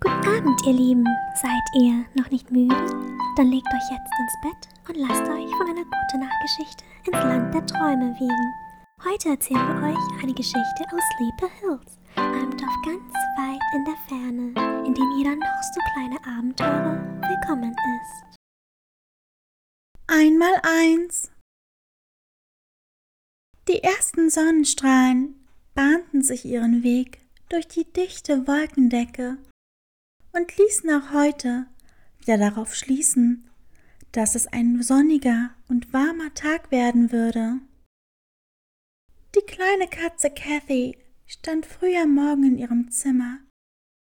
Guten Abend, ihr Lieben. Seid ihr noch nicht müde? Dann legt euch jetzt ins Bett und lasst euch von einer guten Nachtgeschichte ins Land der Träume wiegen. Heute erzählen wir euch eine Geschichte aus Sleepy Hills, einem Dorf ganz weit in der Ferne, in dem jeder noch so kleine Abenteurer willkommen ist. Einmal eins. Die ersten Sonnenstrahlen bahnten sich ihren Weg durch die dichte Wolkendecke und ließen auch heute wieder darauf schließen, dass es ein sonniger und warmer Tag werden würde. Die kleine Katze Cathy stand früh am Morgen in ihrem Zimmer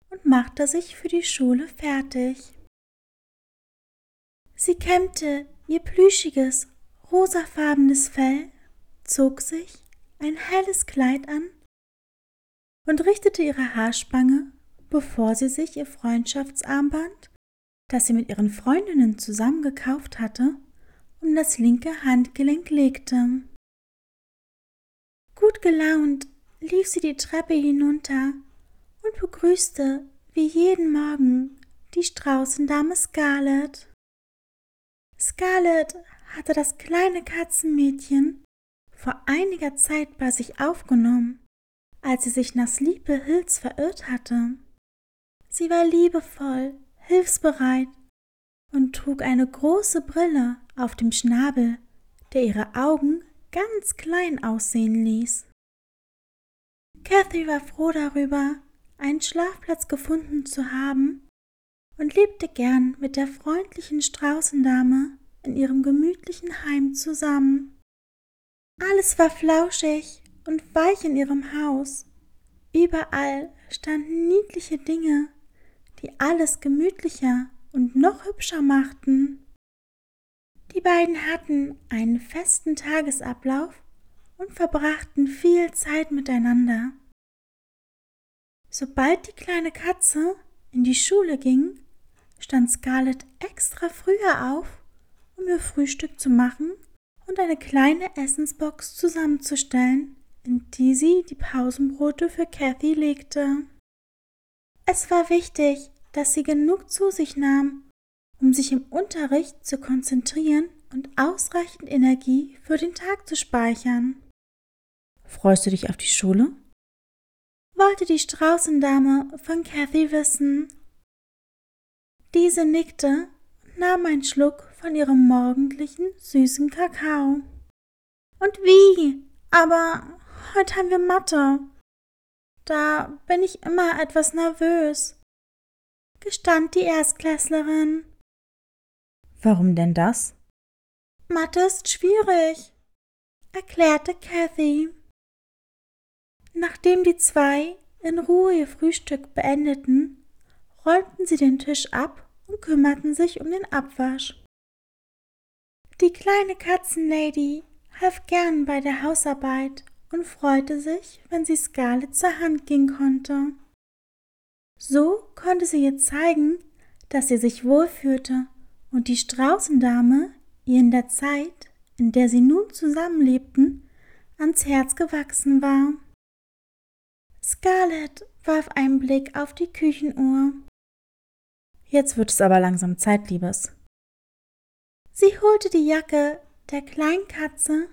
und machte sich für die Schule fertig. Sie kämmte ihr plüschiges, rosafarbenes Fell, zog sich ein helles Kleid an und richtete ihre Haarspange bevor sie sich ihr Freundschaftsarmband, das sie mit ihren Freundinnen zusammen gekauft hatte, um das linke Handgelenk legte. Gut gelaunt lief sie die Treppe hinunter und begrüßte wie jeden Morgen die Straußendame Scarlett. Scarlett hatte das kleine Katzenmädchen vor einiger Zeit bei sich aufgenommen, als sie sich nach Sleepy Hills verirrt hatte. Sie war liebevoll, hilfsbereit und trug eine große Brille auf dem Schnabel, der ihre Augen ganz klein aussehen ließ. Cathy war froh darüber, einen Schlafplatz gefunden zu haben und lebte gern mit der freundlichen Straußendame in ihrem gemütlichen Heim zusammen. Alles war flauschig und weich in ihrem Haus. Überall standen niedliche Dinge die alles gemütlicher und noch hübscher machten. Die beiden hatten einen festen Tagesablauf und verbrachten viel Zeit miteinander. Sobald die kleine Katze in die Schule ging, stand Scarlett extra früher auf, um ihr Frühstück zu machen und eine kleine Essensbox zusammenzustellen, in die sie die Pausenbrote für Cathy legte. Es war wichtig, dass sie genug zu sich nahm, um sich im Unterricht zu konzentrieren und ausreichend Energie für den Tag zu speichern. Freust du dich auf die Schule? wollte die Straußendame von Cathy wissen. Diese nickte und nahm einen Schluck von ihrem morgendlichen süßen Kakao. Und wie? Aber heute haben wir Mathe. Da bin ich immer etwas nervös, gestand die Erstklässlerin. Warum denn das? Mathe ist schwierig, erklärte Cathy. Nachdem die zwei in Ruhe ihr Frühstück beendeten, räumten sie den Tisch ab und kümmerten sich um den Abwasch. Die kleine Katzenlady half gern bei der Hausarbeit und freute sich, wenn sie Scarlett zur Hand gehen konnte. So konnte sie ihr zeigen, dass sie sich wohlfühlte und die Straußendame ihr in der Zeit, in der sie nun zusammenlebten, ans Herz gewachsen war. Scarlett warf einen Blick auf die Küchenuhr. Jetzt wird es aber langsam Zeit, Liebes. Sie holte die Jacke der kleinen Katze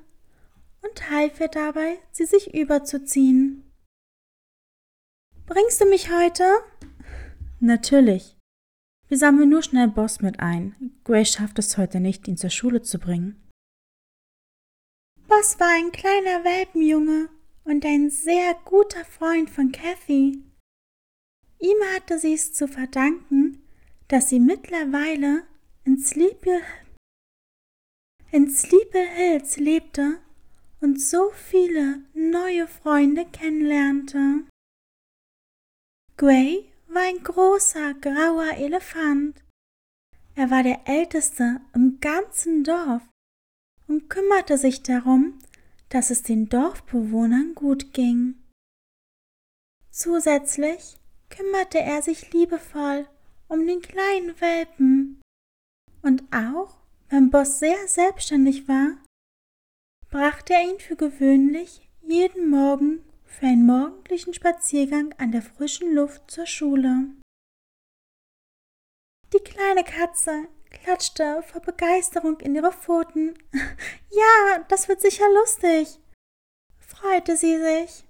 und half ihr dabei, sie sich überzuziehen. Bringst du mich heute? Natürlich. Wir sammeln nur schnell Boss mit ein. Grace schafft es heute nicht, ihn zur Schule zu bringen. Boss war ein kleiner Welpenjunge und ein sehr guter Freund von Kathy. Ihm hatte sie es zu verdanken, dass sie mittlerweile in Sleepy, in Sleepy Hills lebte und so viele neue Freunde kennenlernte. Gray war ein großer grauer Elefant. Er war der älteste im ganzen Dorf und kümmerte sich darum, dass es den Dorfbewohnern gut ging. Zusätzlich kümmerte er sich liebevoll um den kleinen Welpen. Und auch wenn Boss sehr selbstständig war, brachte er ihn für gewöhnlich jeden Morgen für einen morgendlichen Spaziergang an der frischen Luft zur Schule. Die kleine Katze klatschte vor Begeisterung in ihre Pfoten. Ja, das wird sicher lustig, freute sie sich.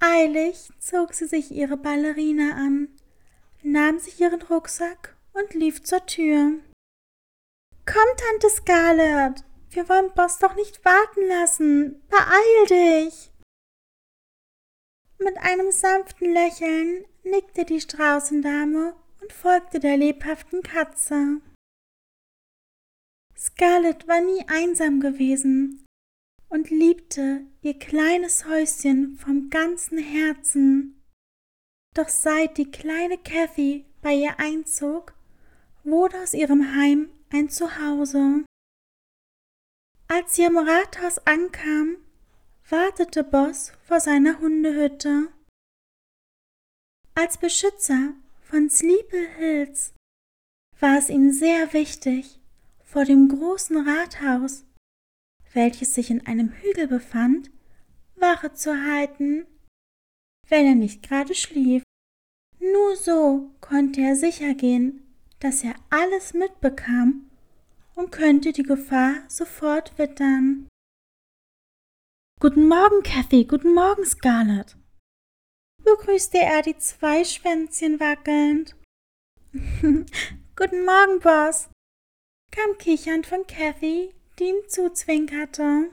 Eilig zog sie sich ihre Ballerina an, nahm sich ihren Rucksack und lief zur Tür. Komm, Tante Scarlett, wir wollen Boss doch nicht warten lassen. Beeil dich! Mit einem sanften Lächeln nickte die Straußendame und folgte der lebhaften Katze. Scarlett war nie einsam gewesen und liebte ihr kleines Häuschen vom ganzen Herzen. Doch seit die kleine Kathy bei ihr einzog, wurde aus ihrem Heim ein Zuhause. Als sie am Rathaus ankam, wartete Boss vor seiner Hundehütte. Als Beschützer von Sleepy Hills war es ihm sehr wichtig, vor dem großen Rathaus, welches sich in einem Hügel befand, Wache zu halten, wenn er nicht gerade schlief. Nur so konnte er sicher gehen, dass er alles mitbekam und könnte die Gefahr sofort wittern. Guten Morgen, Kathy, guten Morgen, Scarlett, begrüßte er die zwei Schwänzchen wackelnd. guten Morgen, Boss, kam kichernd von Kathy, die ihm zuzwinkerte.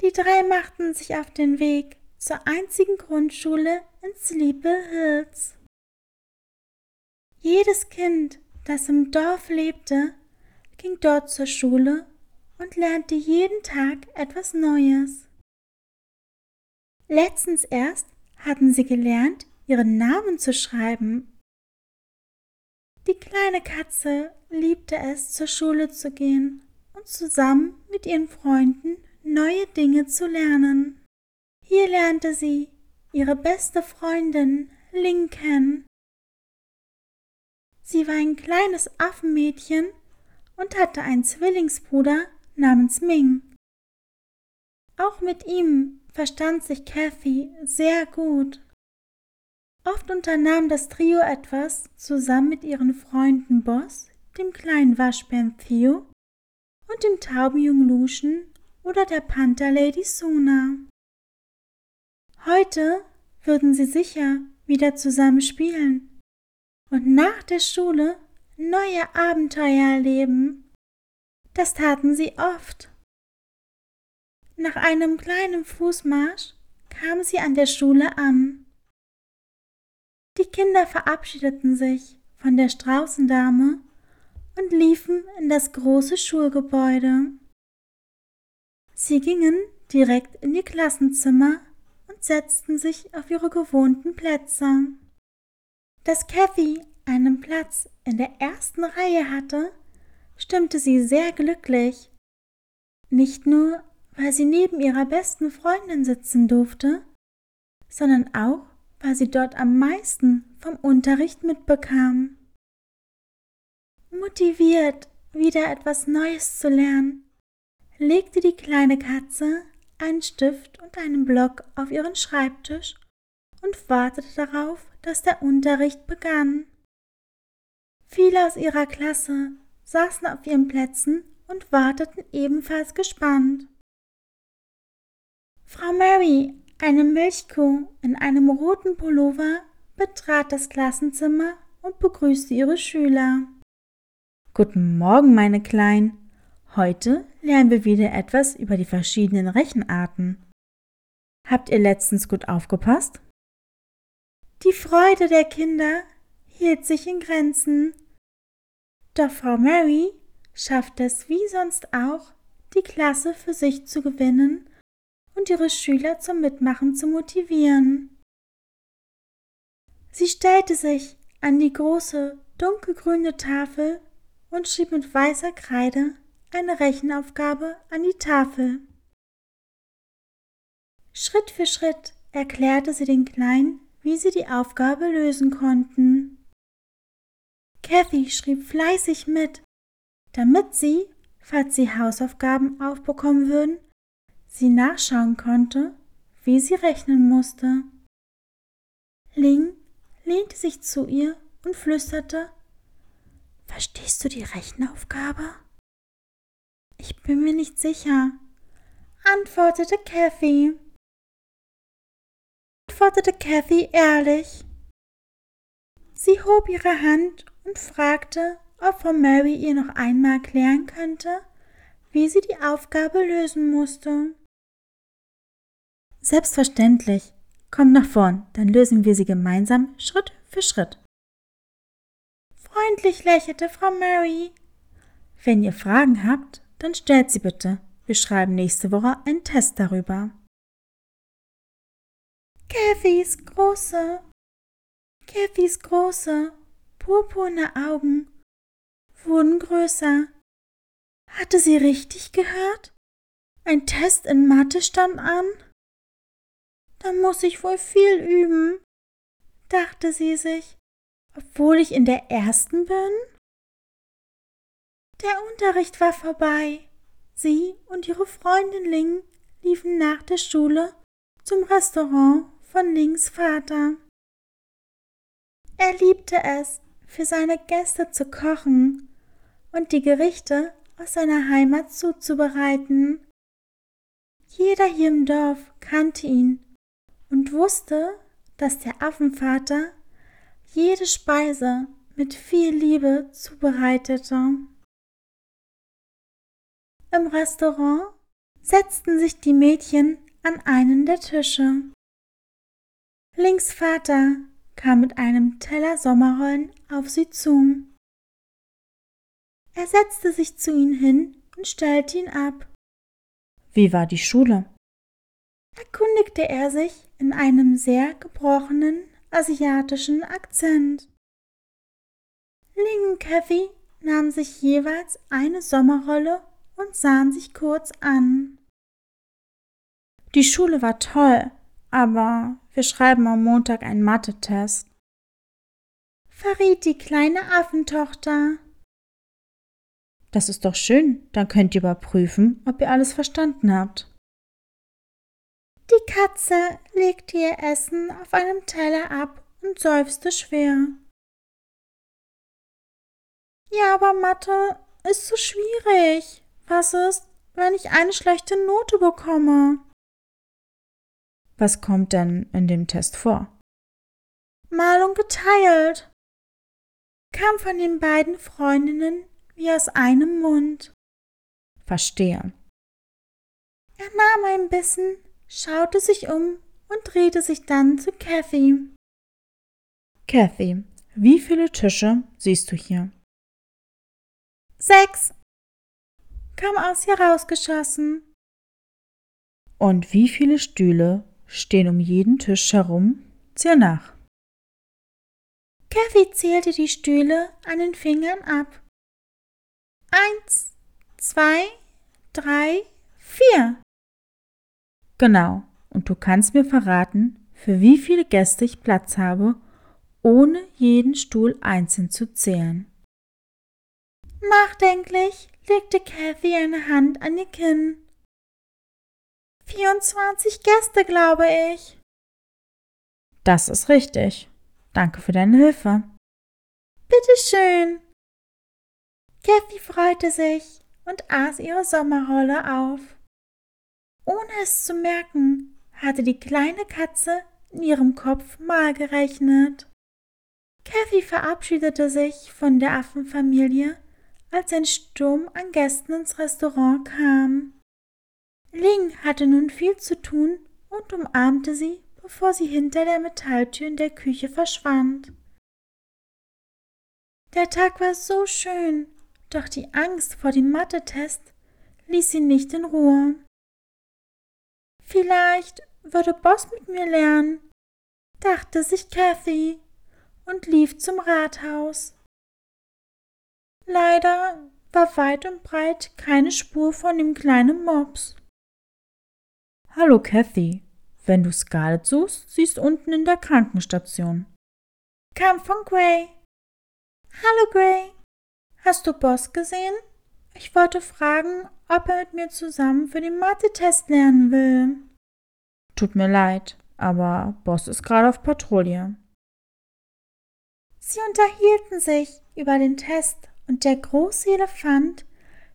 Die drei machten sich auf den Weg zur einzigen Grundschule in Sleepy Hills. Jedes Kind, das im Dorf lebte, ging dort zur Schule und lernte jeden Tag etwas Neues. Letztens erst hatten sie gelernt, ihren Namen zu schreiben. Die kleine Katze liebte es, zur Schule zu gehen und zusammen mit ihren Freunden neue Dinge zu lernen. Hier lernte sie ihre beste Freundin kennen. Sie war ein kleines Affenmädchen und hatte einen Zwillingsbruder namens Ming. Auch mit ihm verstand sich Kathy sehr gut. Oft unternahm das Trio etwas zusammen mit ihren Freunden Boss, dem kleinen Waschbären Theo und dem Taubenjungen Lucian oder der Panther Lady Suna. Heute würden sie sicher wieder zusammen spielen und nach der Schule neue Abenteuer erleben. Das taten sie oft. Nach einem kleinen Fußmarsch kamen sie an der Schule an. Die Kinder verabschiedeten sich von der Straußendame und liefen in das große Schulgebäude. Sie gingen direkt in die Klassenzimmer und setzten sich auf ihre gewohnten Plätze. Dass Kathy einen Platz in der ersten Reihe hatte, stimmte sie sehr glücklich. Nicht nur, weil sie neben ihrer besten Freundin sitzen durfte, sondern auch, weil sie dort am meisten vom Unterricht mitbekam. Motiviert, wieder etwas Neues zu lernen, legte die kleine Katze einen Stift und einen Block auf ihren Schreibtisch und wartete darauf, dass der Unterricht begann. Viele aus ihrer Klasse saßen auf ihren Plätzen und warteten ebenfalls gespannt. Frau Mary, eine Milchkuh in einem roten Pullover, betrat das Klassenzimmer und begrüßte ihre Schüler. Guten Morgen, meine Kleinen. Heute lernen wir wieder etwas über die verschiedenen Rechenarten. Habt ihr letztens gut aufgepasst? Die Freude der Kinder hielt sich in Grenzen. Doch Frau Mary schaffte es wie sonst auch, die Klasse für sich zu gewinnen und ihre Schüler zum Mitmachen zu motivieren. Sie stellte sich an die große, dunkelgrüne Tafel und schrieb mit weißer Kreide eine Rechenaufgabe an die Tafel. Schritt für Schritt erklärte sie den Kleinen, wie sie die Aufgabe lösen konnten. Kathy schrieb fleißig mit, damit sie, falls sie Hausaufgaben aufbekommen würden, sie nachschauen konnte, wie sie rechnen musste. Ling lehnte sich zu ihr und flüsterte Verstehst du die Rechenaufgabe? Ich bin mir nicht sicher, antwortete Kathy. Antwortete Kathy ehrlich. Sie hob ihre Hand und fragte, ob Frau Mary ihr noch einmal erklären könnte, wie sie die Aufgabe lösen musste. Selbstverständlich. Kommt nach vorn, dann lösen wir sie gemeinsam Schritt für Schritt. Freundlich lächelte Frau Mary. Wenn ihr Fragen habt, dann stellt sie bitte. Wir schreiben nächste Woche einen Test darüber. Cathys große, Cathys große, purpurne Augen wurden größer. Hatte sie richtig gehört? Ein Test in Mathe stand an? Da muss ich wohl viel üben, dachte sie sich, obwohl ich in der ersten bin. Der Unterricht war vorbei. Sie und ihre Freundin Ling liefen nach der Schule zum Restaurant von Lings Vater. Er liebte es, für seine Gäste zu kochen und die Gerichte aus seiner Heimat zuzubereiten. Jeder hier im Dorf kannte ihn und wusste, dass der Affenvater jede Speise mit viel Liebe zubereitete. Im Restaurant setzten sich die Mädchen an einen der Tische. Links Vater kam mit einem Teller Sommerrollen auf sie zu. Er setzte sich zu ihnen hin und stellte ihn ab. Wie war die Schule? erkundigte er sich in einem sehr gebrochenen asiatischen Akzent. Ling und Kathy nahmen sich jeweils eine Sommerrolle und sahen sich kurz an. Die Schule war toll, aber wir schreiben am Montag einen Mathe-Test. Verriet die kleine Affentochter. Das ist doch schön, dann könnt ihr überprüfen, ob ihr alles verstanden habt. Die Katze legte ihr Essen auf einem Teller ab und seufzte schwer. Ja, aber Mathe ist so schwierig. Was ist, wenn ich eine schlechte Note bekomme? Was kommt denn in dem Test vor? Mal und geteilt. Kam von den beiden Freundinnen wie aus einem Mund. Verstehe. Er nahm ein Bissen, schaute sich um und drehte sich dann zu Kathy. Kathy, wie viele Tische siehst du hier? Sechs, kam aus ihr rausgeschossen. Und wie viele Stühle stehen um jeden Tisch herum? Zähl nach. Kathy zählte die Stühle an den Fingern ab. Eins, zwei, drei, vier. Genau. Und du kannst mir verraten, für wie viele Gäste ich Platz habe, ohne jeden Stuhl einzeln zu zählen. Nachdenklich legte Kathy eine Hand an ihr Kinn. 24 Gäste, glaube ich. Das ist richtig. Danke für deine Hilfe. Bitte schön. Kathy freute sich und aß ihre Sommerrolle auf. Ohne es zu merken, hatte die kleine Katze in ihrem Kopf mal gerechnet. Kathy verabschiedete sich von der Affenfamilie, als ein Sturm an Gästen ins Restaurant kam. Ling hatte nun viel zu tun und umarmte sie, bevor sie hinter der Metalltür in der Küche verschwand. Der Tag war so schön, doch die Angst vor dem Mathe-Test ließ sie nicht in Ruhe. Vielleicht würde Boss mit mir lernen, dachte sich Kathy und lief zum Rathaus. Leider war weit und breit keine Spur von dem kleinen Mops. Hallo Kathy, wenn du Scarlett suchst, siehst unten in der Krankenstation. Kam von Gray. Hallo Gray. Hast du Boss gesehen? Ich wollte fragen, ob er mit mir zusammen für den Mathe-Test lernen will. Tut mir leid, aber Boss ist gerade auf Patrouille. Sie unterhielten sich über den Test und der große Elefant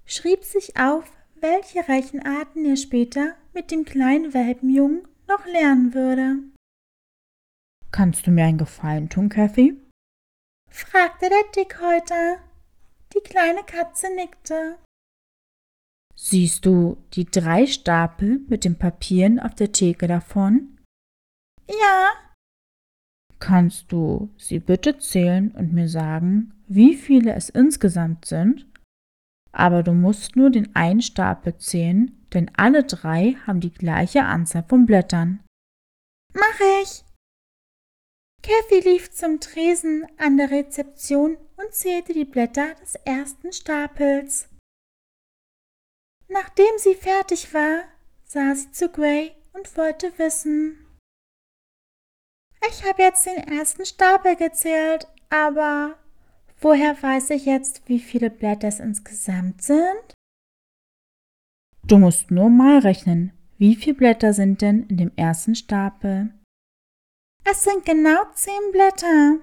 schrieb sich auf, welche Rechenarten er später mit dem kleinen Welpenjungen noch lernen würde. Kannst du mir einen Gefallen tun, Kathy? fragte der Dickhäuter. Die kleine Katze nickte. Siehst du die drei Stapel mit den Papieren auf der Theke davon? Ja. Kannst du sie bitte zählen und mir sagen, wie viele es insgesamt sind? Aber du musst nur den einen Stapel zählen, denn alle drei haben die gleiche Anzahl von Blättern. Mach ich. Kathy lief zum Tresen an der Rezeption und zählte die Blätter des ersten Stapels. Nachdem sie fertig war, sah sie zu Gray und wollte wissen. Ich habe jetzt den ersten Stapel gezählt, aber woher weiß ich jetzt, wie viele Blätter es insgesamt sind? Du musst nur mal rechnen. Wie viele Blätter sind denn in dem ersten Stapel? Es sind genau zehn Blätter.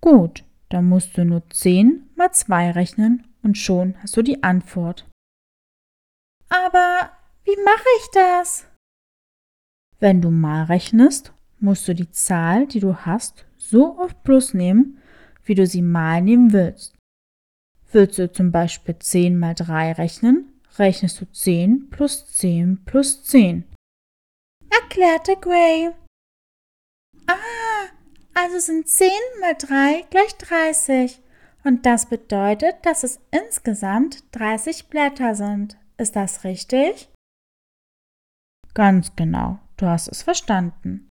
Gut, dann musst du nur zehn mal zwei rechnen und schon hast du die Antwort. Aber wie mache ich das? Wenn du mal rechnest, musst du die Zahl, die du hast, so oft plus nehmen, wie du sie mal nehmen willst. Willst du zum Beispiel 10 mal 3 rechnen, rechnest du 10 plus 10 plus 10. Erklärte Gray. Ah, also sind 10 mal 3 gleich 30. Und das bedeutet, dass es insgesamt 30 Blätter sind. Ist das richtig? Ganz genau, du hast es verstanden.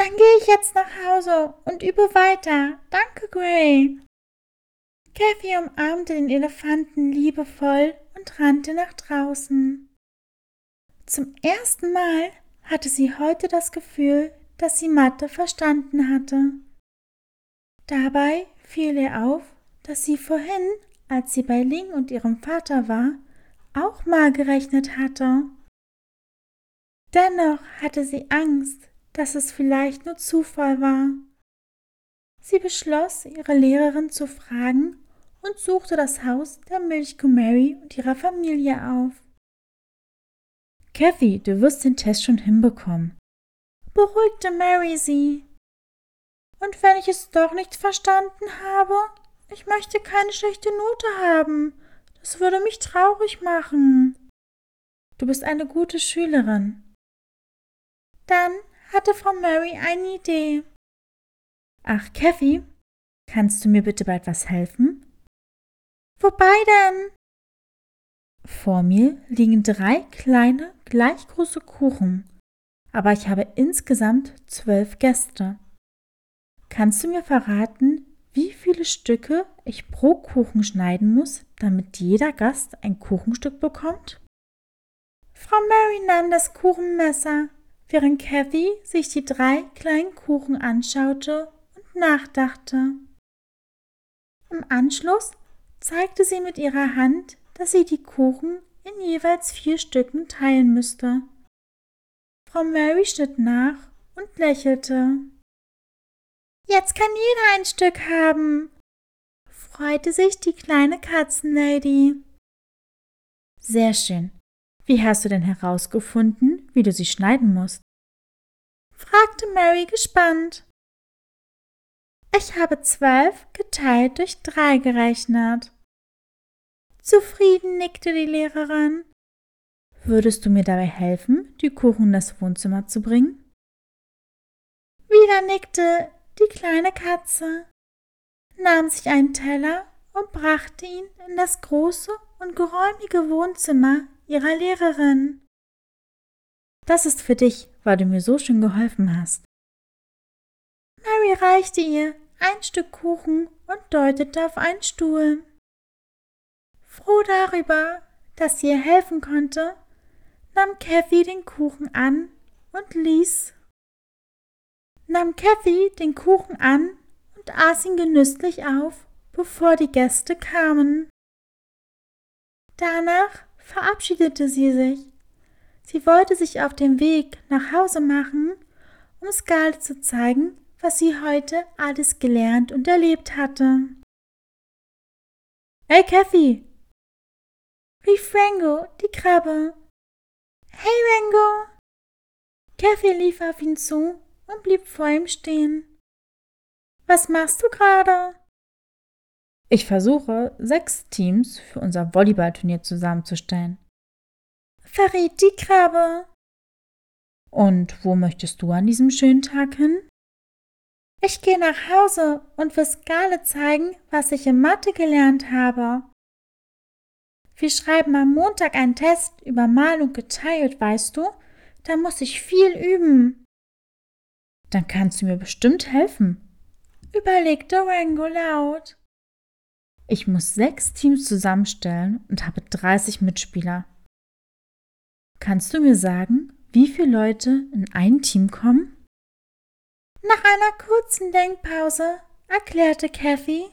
Dann gehe ich jetzt nach Hause und übe weiter. Danke, Gray. Kathy umarmte den Elefanten liebevoll und rannte nach draußen. Zum ersten Mal hatte sie heute das Gefühl, dass sie Mathe verstanden hatte. Dabei fiel ihr auf, dass sie vorhin, als sie bei Ling und ihrem Vater war, auch mal gerechnet hatte. Dennoch hatte sie Angst, dass es vielleicht nur Zufall war. Sie beschloss, ihre Lehrerin zu fragen und suchte das Haus der Milchkuh Mary und ihrer Familie auf. Kathy, du wirst den Test schon hinbekommen beruhigte Mary sie. Und wenn ich es doch nicht verstanden habe, ich möchte keine schlechte Note haben. Das würde mich traurig machen. Du bist eine gute Schülerin. Dann hatte Frau Mary eine Idee. Ach, Kathy, kannst du mir bitte bei etwas helfen? Wobei denn? Vor mir liegen drei kleine, gleich große Kuchen aber ich habe insgesamt zwölf Gäste. Kannst du mir verraten, wie viele Stücke ich pro Kuchen schneiden muss, damit jeder Gast ein Kuchenstück bekommt? Frau Mary nahm das Kuchenmesser, während Kathy sich die drei kleinen Kuchen anschaute und nachdachte. Im Anschluss zeigte sie mit ihrer Hand, dass sie die Kuchen in jeweils vier Stücken teilen müsste. Frau Mary schnitt nach und lächelte. Jetzt kann jeder ein Stück haben, freute sich die kleine Katzenlady. Sehr schön. Wie hast du denn herausgefunden, wie du sie schneiden musst? fragte Mary gespannt. Ich habe zwölf geteilt durch drei gerechnet. Zufrieden nickte die Lehrerin. Würdest du mir dabei helfen, die Kuchen in das Wohnzimmer zu bringen? Wieder nickte die kleine Katze, nahm sich einen Teller und brachte ihn in das große und geräumige Wohnzimmer ihrer Lehrerin. Das ist für dich, weil du mir so schön geholfen hast. Mary reichte ihr ein Stück Kuchen und deutete auf einen Stuhl. Froh darüber, dass sie ihr helfen konnte, nahm Kathy den Kuchen an und ließ nahm Kathy den Kuchen an und aß ihn genüsslich auf, bevor die Gäste kamen. Danach verabschiedete sie sich. Sie wollte sich auf den Weg nach Hause machen, um Scarlett zu zeigen, was sie heute alles gelernt und erlebt hatte. Hey, Kathy! rief Rango, die Krabbe. Hey, Rango! Kathy lief auf ihn zu und blieb vor ihm stehen. Was machst du gerade? Ich versuche, sechs Teams für unser Volleyballturnier zusammenzustellen. Verriet die Krabbe. Und wo möchtest du an diesem schönen Tag hin? Ich gehe nach Hause und will Skale zeigen, was ich in Mathe gelernt habe. Wir schreiben am Montag einen Test über Malung geteilt, weißt du? Da muss ich viel üben. Dann kannst du mir bestimmt helfen, überlegte Rango laut. Ich muss sechs Teams zusammenstellen und habe 30 Mitspieler. Kannst du mir sagen, wie viele Leute in ein Team kommen? Nach einer kurzen Denkpause erklärte Kathy,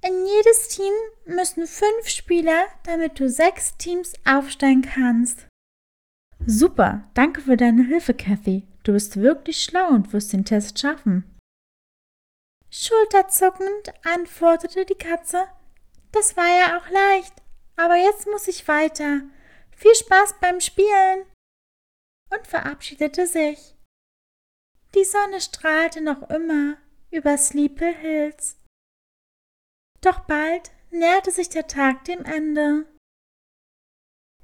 in jedes Team müssen fünf Spieler, damit du sechs Teams aufstellen kannst. Super, danke für deine Hilfe, Kathy. Du bist wirklich schlau und wirst den Test schaffen. Schulterzuckend antwortete die Katze. Das war ja auch leicht, aber jetzt muss ich weiter. Viel Spaß beim Spielen. Und verabschiedete sich. Die Sonne strahlte noch immer über Sleepy Hills. Doch bald näherte sich der Tag dem Ende.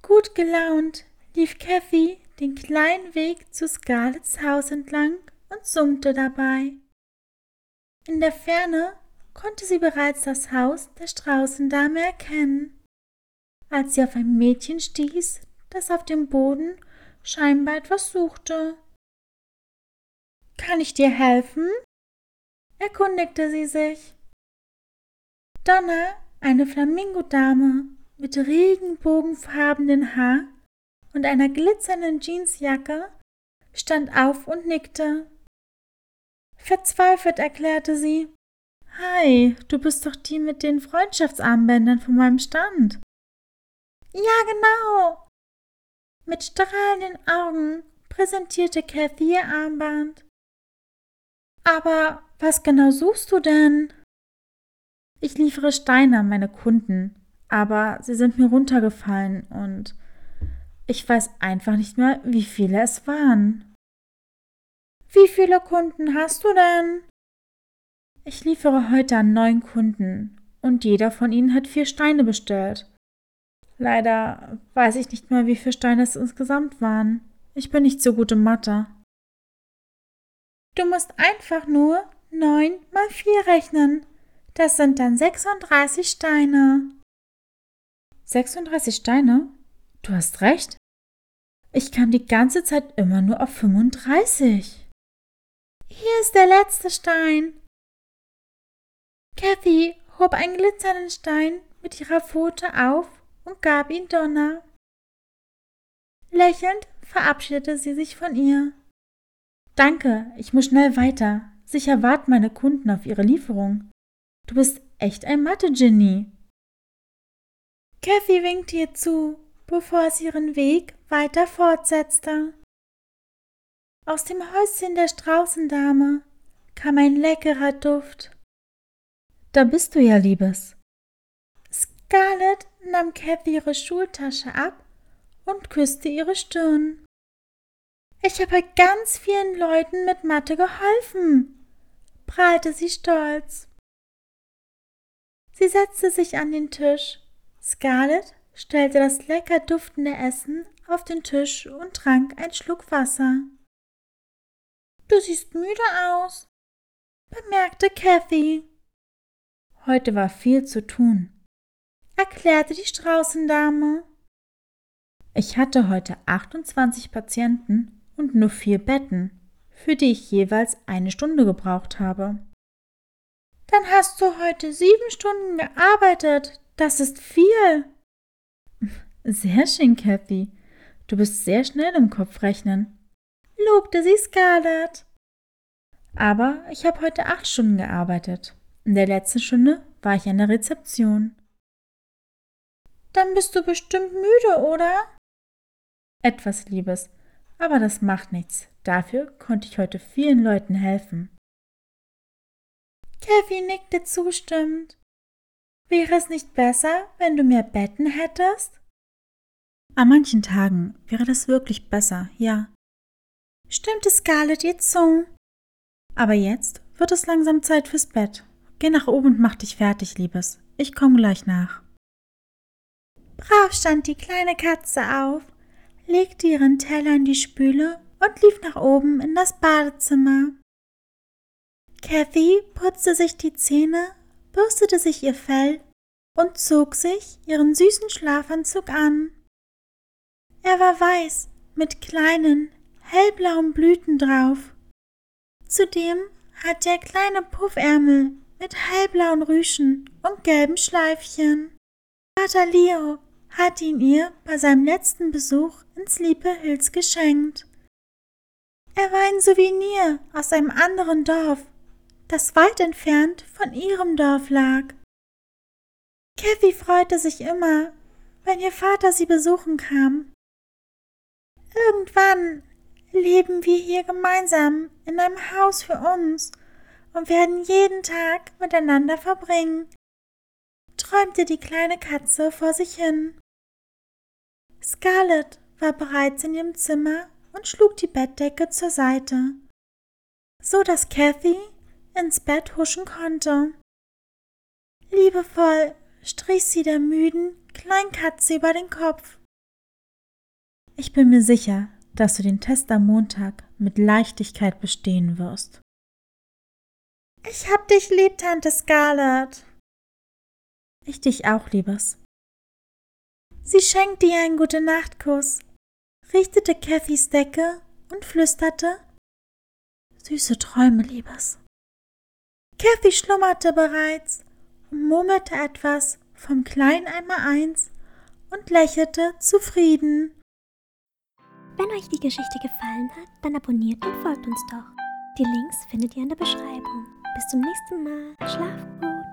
Gut gelaunt lief Kathy den kleinen Weg zu Scarletts Haus entlang und summte dabei. In der Ferne konnte sie bereits das Haus der Straußendame erkennen, als sie auf ein Mädchen stieß, das auf dem Boden scheinbar etwas suchte. Kann ich dir helfen? erkundigte sie sich. Donna, eine Flamingodame mit regenbogenfarbenen Haar und einer glitzernden Jeansjacke, stand auf und nickte. Verzweifelt erklärte sie Hi, du bist doch die mit den Freundschaftsarmbändern von meinem Stand. Ja, genau. Mit strahlenden Augen präsentierte Kathy ihr Armband. Aber was genau suchst du denn? Ich liefere Steine an meine Kunden, aber sie sind mir runtergefallen und ich weiß einfach nicht mehr, wie viele es waren. Wie viele Kunden hast du denn? Ich liefere heute an neun Kunden und jeder von ihnen hat vier Steine bestellt. Leider weiß ich nicht mehr, wie viele Steine es insgesamt waren. Ich bin nicht so gut im Mathe. Du musst einfach nur neun mal vier rechnen. Das sind dann 36 Steine. 36 Steine? Du hast recht. Ich kam die ganze Zeit immer nur auf 35. Hier ist der letzte Stein. Kathy hob einen glitzernden Stein mit ihrer Pfote auf und gab ihn Donna. Lächelnd verabschiedete sie sich von ihr. Danke, ich muss schnell weiter. Sicher warten meine Kunden auf ihre Lieferung. Du bist echt ein Mathe-Genie. Kathy winkte ihr zu, bevor sie ihren Weg weiter fortsetzte. Aus dem Häuschen der Straußendame kam ein leckerer Duft. Da bist du ja, Liebes. Scarlett nahm Kathy ihre Schultasche ab und küsste ihre Stirn. Ich habe ganz vielen Leuten mit Mathe geholfen, prahlte sie stolz. Sie setzte sich an den Tisch. Scarlett stellte das lecker duftende Essen auf den Tisch und trank einen Schluck Wasser. Du siehst müde aus, bemerkte Kathy. Heute war viel zu tun, erklärte die Straußendame. Ich hatte heute 28 Patienten und nur vier Betten, für die ich jeweils eine Stunde gebraucht habe. Dann hast du heute sieben Stunden gearbeitet. Das ist viel. Sehr schön, Kathy. Du bist sehr schnell im Kopfrechnen, lobte sie Scarlett. Aber ich habe heute acht Stunden gearbeitet. In der letzten Stunde war ich an der Rezeption. Dann bist du bestimmt müde, oder? Etwas, Liebes, aber das macht nichts. Dafür konnte ich heute vielen Leuten helfen. Kathy nickte zustimmend. Wäre es nicht besser, wenn du mehr Betten hättest? An manchen Tagen wäre das wirklich besser, ja. Stimmte Scarlett ihr zu. Aber jetzt wird es langsam Zeit fürs Bett. Geh nach oben und mach dich fertig, Liebes. Ich komme gleich nach. Brav stand die kleine Katze auf, legte ihren Teller in die Spüle und lief nach oben in das Badezimmer. Kathy putzte sich die Zähne, bürstete sich ihr Fell und zog sich ihren süßen Schlafanzug an. Er war weiß mit kleinen, hellblauen Blüten drauf. Zudem hatte er kleine Puffärmel mit hellblauen Rüschen und gelben Schleifchen. Vater Leo hatte ihn ihr bei seinem letzten Besuch in Sleepy Hills geschenkt. Er war ein Souvenir aus einem anderen Dorf, das weit entfernt von ihrem Dorf lag. Kathy freute sich immer, wenn ihr Vater sie besuchen kam. Irgendwann leben wir hier gemeinsam in einem Haus für uns und werden jeden Tag miteinander verbringen, träumte die kleine Katze vor sich hin. Scarlett war bereits in ihrem Zimmer und schlug die Bettdecke zur Seite, so dass Kathy ins Bett huschen konnte. Liebevoll strich sie der müden Kleinkatze über den Kopf. Ich bin mir sicher, dass du den Test am Montag mit Leichtigkeit bestehen wirst. Ich hab dich lieb, Tante Scarlett. Ich dich auch, Liebes. Sie schenkte ihr einen gute Nachtkuss, richtete Cathys Decke und flüsterte Süße Träume, Liebes. Kathy schlummerte bereits und murmelte etwas vom kleinen Einmaleins und lächelte zufrieden. Wenn euch die Geschichte gefallen hat, dann abonniert und folgt uns doch. Die Links findet ihr in der Beschreibung. Bis zum nächsten Mal. Schlaf gut.